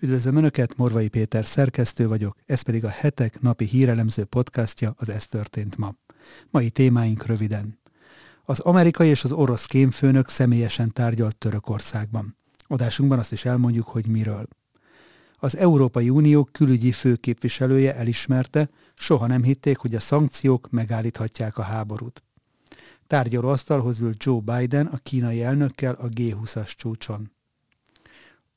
Üdvözlöm Önöket, Morvai Péter szerkesztő vagyok, ez pedig a hetek napi hírelemző podcastja, az Ez történt ma. Mai témáink röviden. Az amerikai és az orosz kémfőnök személyesen tárgyalt Törökországban. Adásunkban azt is elmondjuk, hogy miről. Az Európai Unió külügyi főképviselője elismerte, soha nem hitték, hogy a szankciók megállíthatják a háborút. Tárgyalóasztalhoz ült Joe Biden a kínai elnökkel a G20-as csúcson.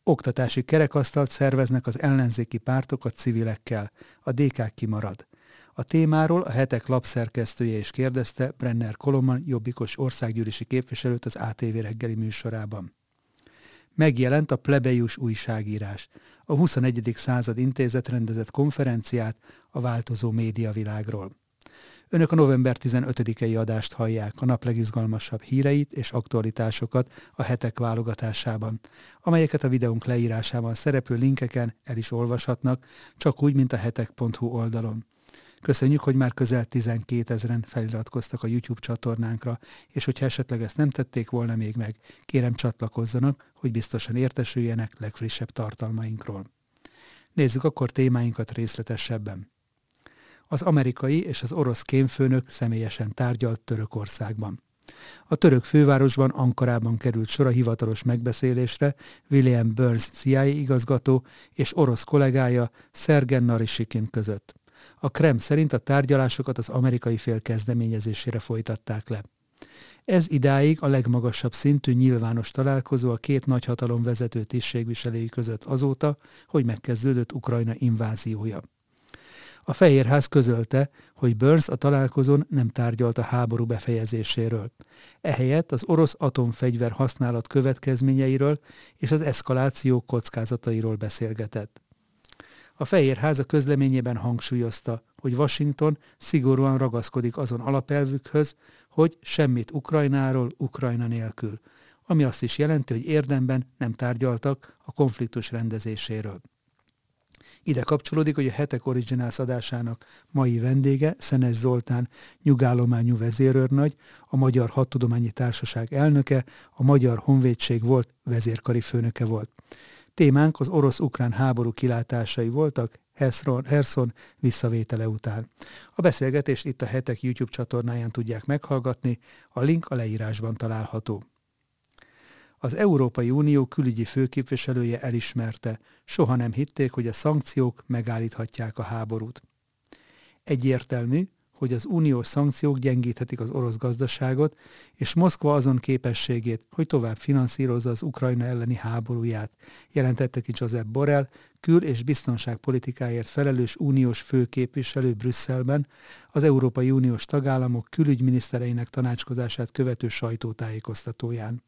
Oktatási kerekasztalt szerveznek az ellenzéki pártok a civilekkel. A DK kimarad. A témáról a hetek lapszerkesztője is kérdezte Brenner Koloman jobbikos országgyűlési képviselőt az ATV reggeli műsorában. Megjelent a plebejus újságírás. A 21. század intézet rendezett konferenciát a változó médiavilágról. Önök a november 15-i adást hallják, a nap legizgalmasabb híreit és aktualitásokat a hetek válogatásában, amelyeket a videónk leírásában szereplő linkeken el is olvashatnak, csak úgy, mint a hetek.hu oldalon. Köszönjük, hogy már közel 12 ezeren feliratkoztak a YouTube csatornánkra, és hogyha esetleg ezt nem tették volna még meg, kérem csatlakozzanak, hogy biztosan értesüljenek legfrissebb tartalmainkról. Nézzük akkor témáinkat részletesebben az amerikai és az orosz kémfőnök személyesen tárgyalt Törökországban. A török fővárosban, Ankarában került sor a hivatalos megbeszélésre William Burns CIA igazgató és orosz kollégája Szergen Narisikin között. A Krem szerint a tárgyalásokat az amerikai fél kezdeményezésére folytatták le. Ez idáig a legmagasabb szintű nyilvános találkozó a két nagyhatalom vezető tisztségviselői között azóta, hogy megkezdődött Ukrajna inváziója. A Fehérház közölte, hogy Burns a találkozón nem tárgyalt a háború befejezéséről. Ehelyett az orosz atomfegyver használat következményeiről és az eszkaláció kockázatairól beszélgetett. A Fehérház a közleményében hangsúlyozta, hogy Washington szigorúan ragaszkodik azon alapelvükhöz, hogy semmit Ukrajnáról Ukrajna nélkül, ami azt is jelenti, hogy érdemben nem tárgyaltak a konfliktus rendezéséről. Ide kapcsolódik, hogy a Hetek Originals adásának mai vendége Szenes Zoltán nyugállományú vezérőrnagy, a Magyar Hadtudományi Társaság elnöke, a Magyar Honvédség volt vezérkari főnöke volt. Témánk az orosz-ukrán háború kilátásai voltak, Herson, Herson visszavétele után. A beszélgetést itt a Hetek YouTube csatornáján tudják meghallgatni, a link a leírásban található. Az Európai Unió külügyi főképviselője elismerte, soha nem hitték, hogy a szankciók megállíthatják a háborút. Egyértelmű, hogy az uniós szankciók gyengíthetik az orosz gazdaságot, és Moszkva azon képességét, hogy tovább finanszírozza az Ukrajna elleni háborúját, jelentette ki Josep Borrell, kül- és biztonságpolitikáért felelős uniós főképviselő Brüsszelben az Európai Uniós tagállamok külügyminisztereinek tanácskozását követő sajtótájékoztatóján.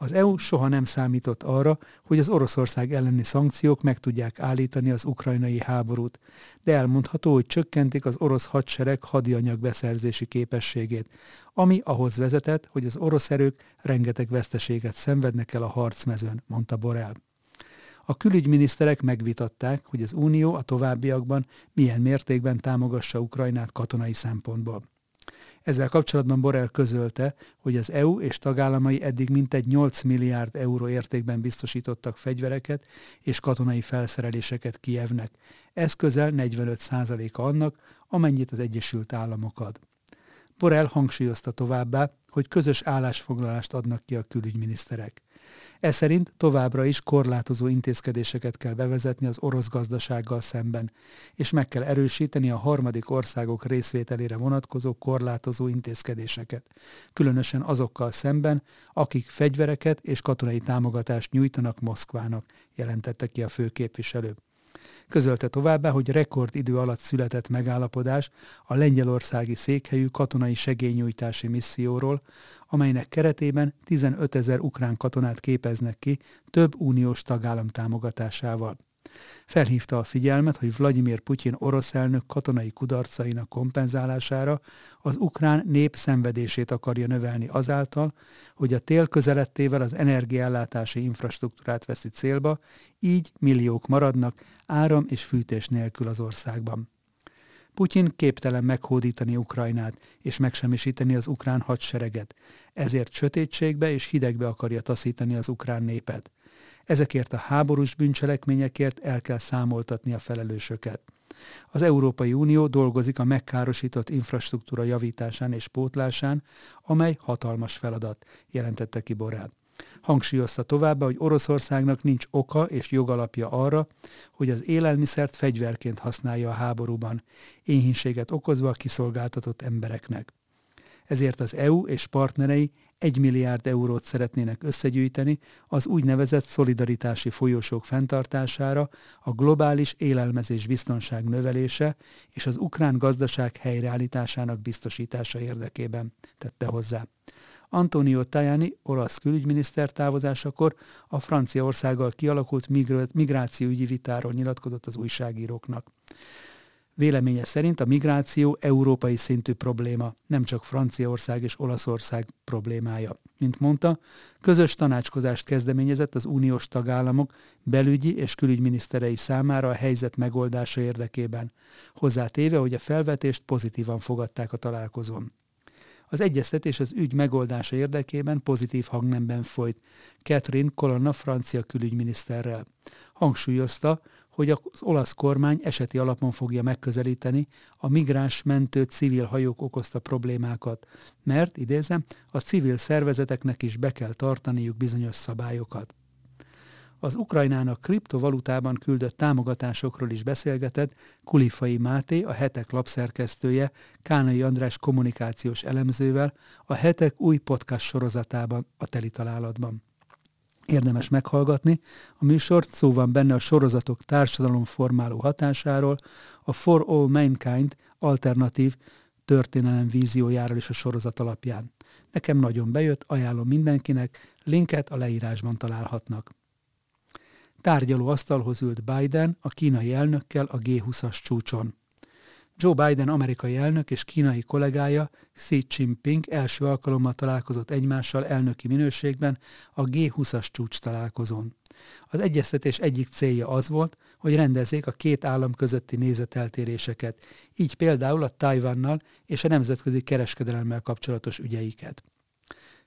Az EU soha nem számított arra, hogy az Oroszország elleni szankciók meg tudják állítani az ukrajnai háborút, de elmondható, hogy csökkentik az orosz hadsereg hadianyag beszerzési képességét, ami ahhoz vezetett, hogy az orosz erők rengeteg veszteséget szenvednek el a harcmezőn, mondta Borel. A külügyminiszterek megvitatták, hogy az Unió a továbbiakban milyen mértékben támogassa Ukrajnát katonai szempontból. Ezzel kapcsolatban Borrell közölte, hogy az EU és tagállamai eddig mintegy 8 milliárd euró értékben biztosítottak fegyvereket és katonai felszereléseket Kievnek. Ez közel 45%-a annak, amennyit az Egyesült Államok ad. Borrell hangsúlyozta továbbá, hogy közös állásfoglalást adnak ki a külügyminiszterek. Ez szerint továbbra is korlátozó intézkedéseket kell bevezetni az orosz gazdasággal szemben, és meg kell erősíteni a harmadik országok részvételére vonatkozó korlátozó intézkedéseket, különösen azokkal szemben, akik fegyvereket és katonai támogatást nyújtanak Moszkvának, jelentette ki a főképviselő. Közölte továbbá, hogy rekordidő alatt született megállapodás a lengyelországi székhelyű katonai segélynyújtási misszióról, amelynek keretében 15 ezer ukrán katonát képeznek ki több uniós tagállam támogatásával. Felhívta a figyelmet, hogy Vladimir Putyin orosz elnök katonai kudarcainak kompenzálására az ukrán nép szenvedését akarja növelni azáltal, hogy a tél közelettével az energiállátási infrastruktúrát veszi célba, így milliók maradnak áram és fűtés nélkül az országban. Putyin képtelen meghódítani Ukrajnát és megsemmisíteni az ukrán hadsereget, ezért sötétségbe és hidegbe akarja taszítani az ukrán népet. Ezekért a háborús bűncselekményekért el kell számoltatni a felelősöket. Az Európai Unió dolgozik a megkárosított infrastruktúra javításán és pótlásán, amely hatalmas feladat, jelentette ki Borrell. Hangsúlyozta továbbá, hogy Oroszországnak nincs oka és jogalapja arra, hogy az élelmiszert fegyverként használja a háborúban, éhínséget okozva a kiszolgáltatott embereknek. Ezért az EU és partnerei 1 milliárd eurót szeretnének összegyűjteni az úgynevezett szolidaritási folyosók fenntartására, a globális élelmezés biztonság növelése és az ukrán gazdaság helyreállításának biztosítása érdekében, tette hozzá. Antonio Tajani, olasz külügyminiszter távozásakor a Franciaországgal kialakult migrációügyi vitáról nyilatkozott az újságíróknak. Véleménye szerint a migráció európai szintű probléma, nem csak Franciaország és Olaszország problémája. Mint mondta, közös tanácskozást kezdeményezett az uniós tagállamok belügyi és külügyminiszterei számára a helyzet megoldása érdekében, hozzátéve, hogy a felvetést pozitívan fogadták a találkozón. Az egyeztetés az ügy megoldása érdekében pozitív hangnemben folyt Catherine Colonna francia külügyminiszterrel. Hangsúlyozta, hogy az olasz kormány eseti alapon fogja megközelíteni a migráns mentő civil hajók okozta problémákat, mert, idézem, a civil szervezeteknek is be kell tartaniuk bizonyos szabályokat. Az Ukrajnának kriptovalutában küldött támogatásokról is beszélgetett Kulifai Máté, a Hetek lapszerkesztője, Kánai András kommunikációs elemzővel a Hetek új podcast sorozatában, a Teli Találatban. Érdemes meghallgatni. A műsort szó van benne a sorozatok társadalomformáló hatásáról, a For All Mankind alternatív történelem víziójáról is a sorozat alapján. Nekem nagyon bejött, ajánlom mindenkinek, linket a leírásban találhatnak. Tárgyaló asztalhoz ült Biden a kínai elnökkel a G20-as csúcson. Joe Biden amerikai elnök és kínai kollégája Xi Jinping első alkalommal találkozott egymással elnöki minőségben a G20-as csúcs találkozón. Az egyeztetés egyik célja az volt, hogy rendezzék a két állam közötti nézeteltéréseket, így például a Tajvannal és a nemzetközi kereskedelemmel kapcsolatos ügyeiket.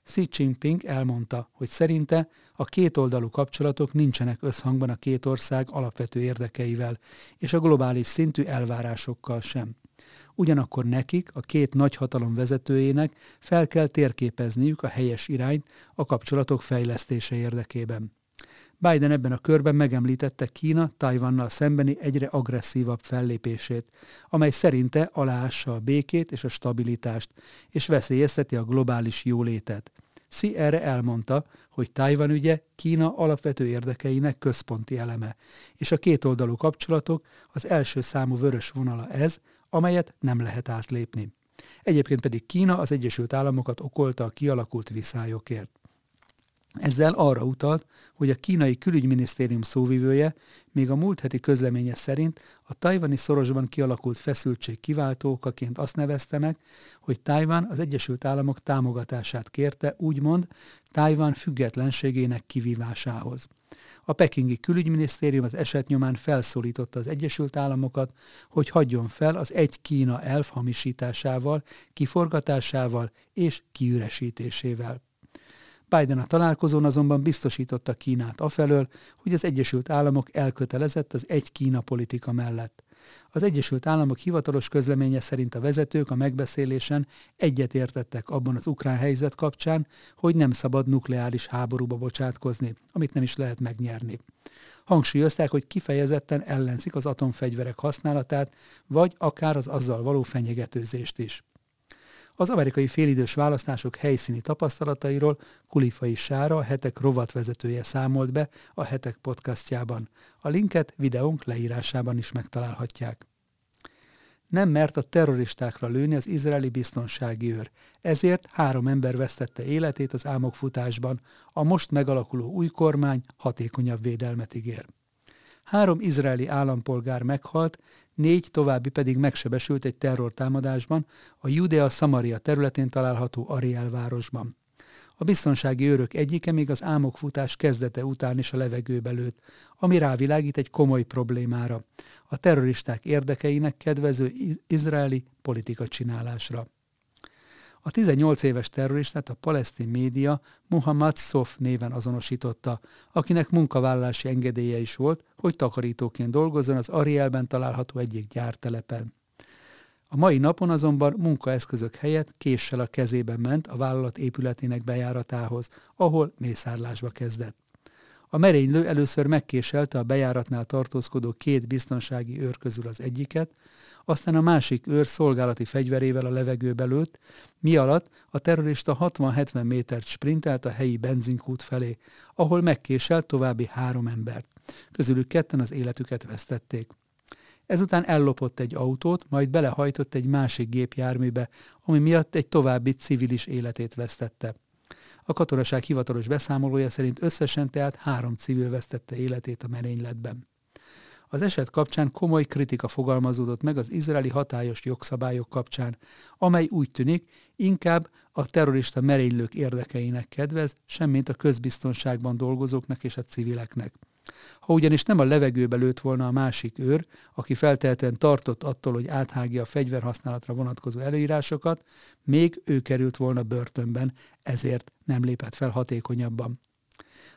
Xi Jinping elmondta, hogy szerinte a kétoldalú kapcsolatok nincsenek összhangban a két ország alapvető érdekeivel, és a globális szintű elvárásokkal sem. Ugyanakkor nekik, a két nagyhatalom vezetőjének fel kell térképezniük a helyes irányt a kapcsolatok fejlesztése érdekében. Biden ebben a körben megemlítette Kína Tajvannal szembeni egyre agresszívabb fellépését, amely szerinte aláássa a békét és a stabilitást, és veszélyezteti a globális jólétet. Xi erre elmondta, hogy Tajvan ügye Kína alapvető érdekeinek központi eleme, és a kétoldalú kapcsolatok az első számú vörös vonala ez, amelyet nem lehet átlépni. Egyébként pedig Kína az Egyesült Államokat okolta a kialakult viszályokért. Ezzel arra utalt, hogy a kínai külügyminisztérium szóvivője még a múlt heti közleménye szerint a tajvani szorosban kialakult feszültség kiváltókaként azt nevezte meg, hogy Tajvan az Egyesült Államok támogatását kérte, úgymond Tajvan függetlenségének kivívásához. A pekingi külügyminisztérium az eset nyomán felszólította az Egyesült Államokat, hogy hagyjon fel az egy Kína elf hamisításával, kiforgatásával és kiüresítésével. Biden a találkozón azonban biztosította Kínát afelől, hogy az Egyesült Államok elkötelezett az egy Kína politika mellett. Az Egyesült Államok hivatalos közleménye szerint a vezetők a megbeszélésen egyetértettek abban az ukrán helyzet kapcsán, hogy nem szabad nukleáris háborúba bocsátkozni, amit nem is lehet megnyerni. Hangsúlyozták, hogy kifejezetten ellenzik az atomfegyverek használatát, vagy akár az azzal való fenyegetőzést is. Az amerikai félidős választások helyszíni tapasztalatairól Kulifai Sára, hetek rovatvezetője számolt be a hetek podcastjában. A linket videónk leírásában is megtalálhatják. Nem mert a terroristákra lőni az izraeli biztonsági őr, ezért három ember vesztette életét az álmokfutásban, a most megalakuló új kormány hatékonyabb védelmet ígér. Három izraeli állampolgár meghalt, négy további pedig megsebesült egy terrortámadásban a Judea Samaria területén található Ariel városban. A biztonsági őrök egyike még az álmokfutás kezdete után is a levegőbe lőtt, ami rávilágít egy komoly problémára, a terroristák érdekeinek kedvező izraeli politika csinálásra. A 18 éves terroristát a palesztin média Muhammad Sof néven azonosította, akinek munkavállalási engedélye is volt, hogy takarítóként dolgozzon az Arielben található egyik gyártelepen. A mai napon azonban munkaeszközök helyett késsel a kezében ment a vállalat épületének bejáratához, ahol mészárlásba kezdett. A merénylő először megkéselte a bejáratnál tartózkodó két biztonsági őr közül az egyiket, aztán a másik őr szolgálati fegyverével a levegőbe lőtt, mi alatt a terrorista 60-70 métert sprintelt a helyi benzinkút felé, ahol megkéselt további három embert. Közülük ketten az életüket vesztették. Ezután ellopott egy autót, majd belehajtott egy másik gépjárműbe, ami miatt egy további civilis életét vesztette. A katonaság hivatalos beszámolója szerint összesen tehát három civil vesztette életét a merényletben. Az eset kapcsán komoly kritika fogalmazódott meg az izraeli hatályos jogszabályok kapcsán, amely úgy tűnik inkább a terrorista merénylők érdekeinek kedvez, semmint a közbiztonságban dolgozóknak és a civileknek. Ha ugyanis nem a levegőbe lőtt volna a másik őr, aki feltehetően tartott attól, hogy áthágja a fegyverhasználatra vonatkozó előírásokat, még ő került volna börtönben, ezért nem lépett fel hatékonyabban.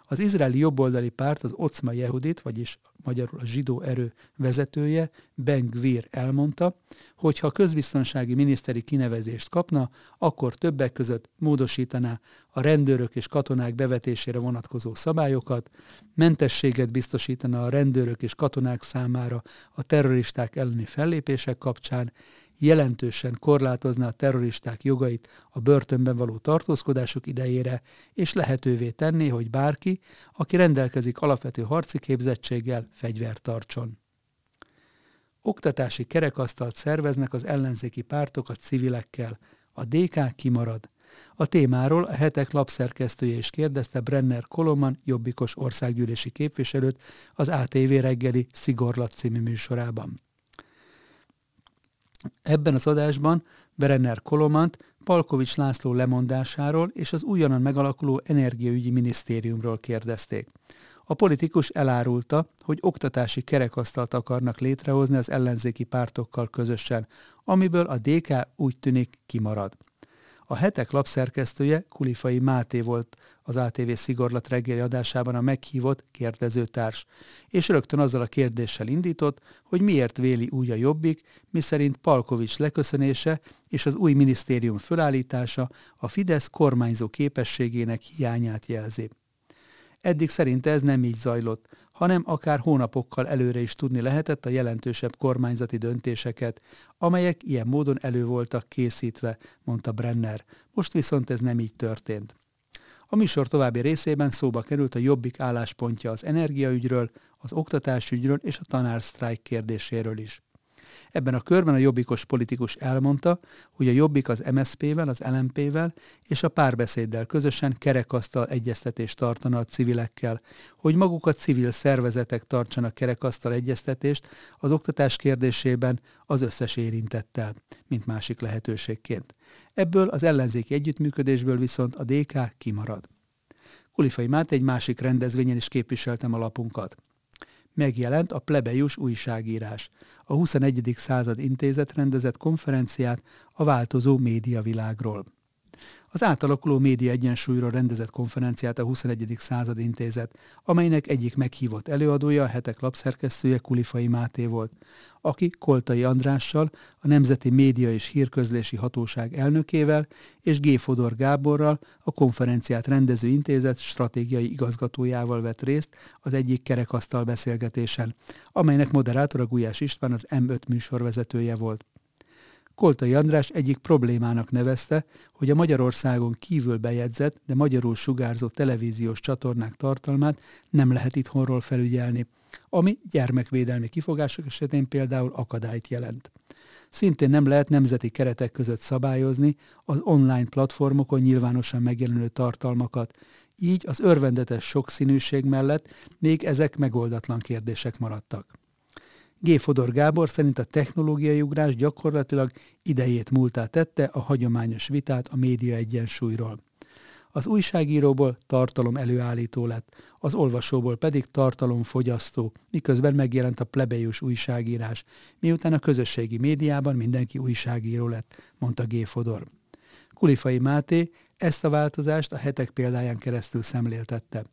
Az izraeli jobboldali párt az Ocma Jehudit, vagyis magyarul a zsidó erő vezetője, Ben Gvir elmondta, hogy ha közbiztonsági miniszteri kinevezést kapna, akkor többek között módosítaná a rendőrök és katonák bevetésére vonatkozó szabályokat, mentességet biztosítana a rendőrök és katonák számára a terroristák elleni fellépések kapcsán, jelentősen korlátozná a terroristák jogait a börtönben való tartózkodásuk idejére, és lehetővé tenné, hogy bárki, aki rendelkezik alapvető harci képzettséggel, fegyvert tartson. Oktatási kerekasztalt szerveznek az ellenzéki pártok a civilekkel. A DK kimarad. A témáról a hetek lapszerkesztője is kérdezte Brenner Koloman, jobbikos országgyűlési képviselőt az ATV reggeli Szigorlat című műsorában. Ebben az adásban Berenner Kolomant Palkovics László lemondásáról és az újonnan megalakuló energiaügyi minisztériumról kérdezték. A politikus elárulta, hogy oktatási kerekasztalt akarnak létrehozni az ellenzéki pártokkal közösen, amiből a DK úgy tűnik kimarad. A hetek lapszerkesztője Kulifai Máté volt. Az ATV Szigorlat reggeli adásában a meghívott kérdezőtárs, és rögtön azzal a kérdéssel indított, hogy miért véli úgy a jobbik, miszerint Palkovics leköszönése és az új minisztérium fölállítása a Fidesz kormányzó képességének hiányát jelzi. Eddig szerinte ez nem így zajlott, hanem akár hónapokkal előre is tudni lehetett a jelentősebb kormányzati döntéseket, amelyek ilyen módon elő voltak készítve, mondta Brenner. Most viszont ez nem így történt. A műsor további részében szóba került a jobbik álláspontja az energiaügyről, az oktatásügyről és a tanársztrájk kérdéséről is. Ebben a körben a jobbikos politikus elmondta, hogy a jobbik az MSZP-vel, az LMP-vel és a párbeszéddel közösen kerekasztal egyeztetést tartana a civilekkel, hogy maguk a civil szervezetek tartsanak kerekasztal egyeztetést az oktatás kérdésében az összes érintettel, mint másik lehetőségként. Ebből az ellenzéki együttműködésből viszont a DK kimarad. Kulifai Máté egy másik rendezvényen is képviseltem a lapunkat megjelent a plebejus újságírás, a 21. század intézet rendezett konferenciát a változó médiavilágról. Az átalakuló média egyensúlyról rendezett konferenciát a 21. század intézet, amelynek egyik meghívott előadója a hetek lapszerkesztője Kulifai Máté volt, aki Koltai Andrással, a Nemzeti Média és Hírközlési Hatóság elnökével és G. Fodor Gáborral, a konferenciát rendező intézet stratégiai igazgatójával vett részt az egyik kerekasztal beszélgetésen, amelynek moderátora Gulyás István az M5 műsorvezetője volt. Koltai András egyik problémának nevezte, hogy a Magyarországon kívül bejegyzett, de magyarul sugárzó televíziós csatornák tartalmát nem lehet itthonról felügyelni, ami gyermekvédelmi kifogások esetén például akadályt jelent. Szintén nem lehet nemzeti keretek között szabályozni az online platformokon nyilvánosan megjelenő tartalmakat, így az örvendetes sokszínűség mellett még ezek megoldatlan kérdések maradtak. G. Fodor Gábor szerint a technológiai ugrás gyakorlatilag idejét múltá tette a hagyományos vitát a média egyensúlyról. Az újságíróból tartalom előállító lett, az olvasóból pedig tartalomfogyasztó, miközben megjelent a plebejus újságírás, miután a közösségi médiában mindenki újságíró lett, mondta G. Fodor. Kulifai Máté ezt a változást a hetek példáján keresztül szemléltette.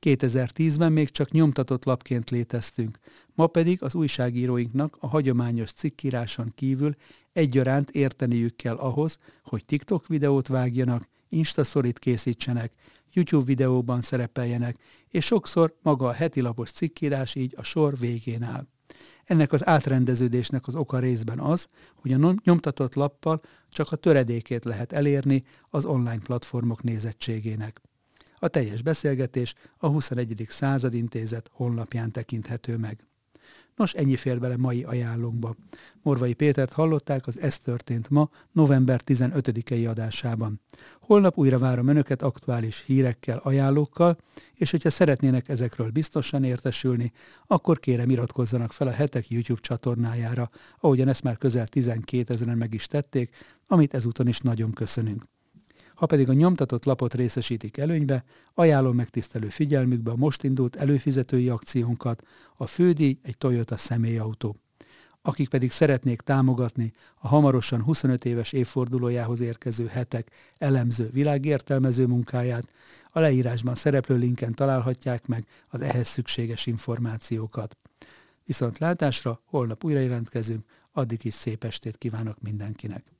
2010-ben még csak nyomtatott lapként léteztünk, ma pedig az újságíróinknak a hagyományos cikkíráson kívül egyaránt érteniük kell ahhoz, hogy TikTok videót vágjanak, Instaszorit készítsenek, YouTube videóban szerepeljenek, és sokszor maga a heti lapos cikkírás így a sor végén áll. Ennek az átrendeződésnek az oka részben az, hogy a nyomtatott lappal csak a töredékét lehet elérni az online platformok nézettségének. A teljes beszélgetés a 21. század intézet honlapján tekinthető meg. Nos, ennyi fér bele mai ajánlónkba. Morvai Pétert hallották az Ez történt ma, november 15-i adásában. Holnap újra várom Önöket aktuális hírekkel, ajánlókkal, és hogyha szeretnének ezekről biztosan értesülni, akkor kérem iratkozzanak fel a hetek YouTube csatornájára, ahogyan ezt már közel 12 ezeren meg is tették, amit ezúton is nagyon köszönünk. Ha pedig a nyomtatott lapot részesítik előnybe, ajánlom megtisztelő figyelmükbe a most indult előfizetői akciónkat, a fődíj egy Toyota személyautó. Akik pedig szeretnék támogatni a hamarosan 25 éves évfordulójához érkező hetek elemző világértelmező munkáját, a leírásban szereplő linken találhatják meg az ehhez szükséges információkat. Viszont látásra holnap újra jelentkezünk, addig is szép estét kívánok mindenkinek!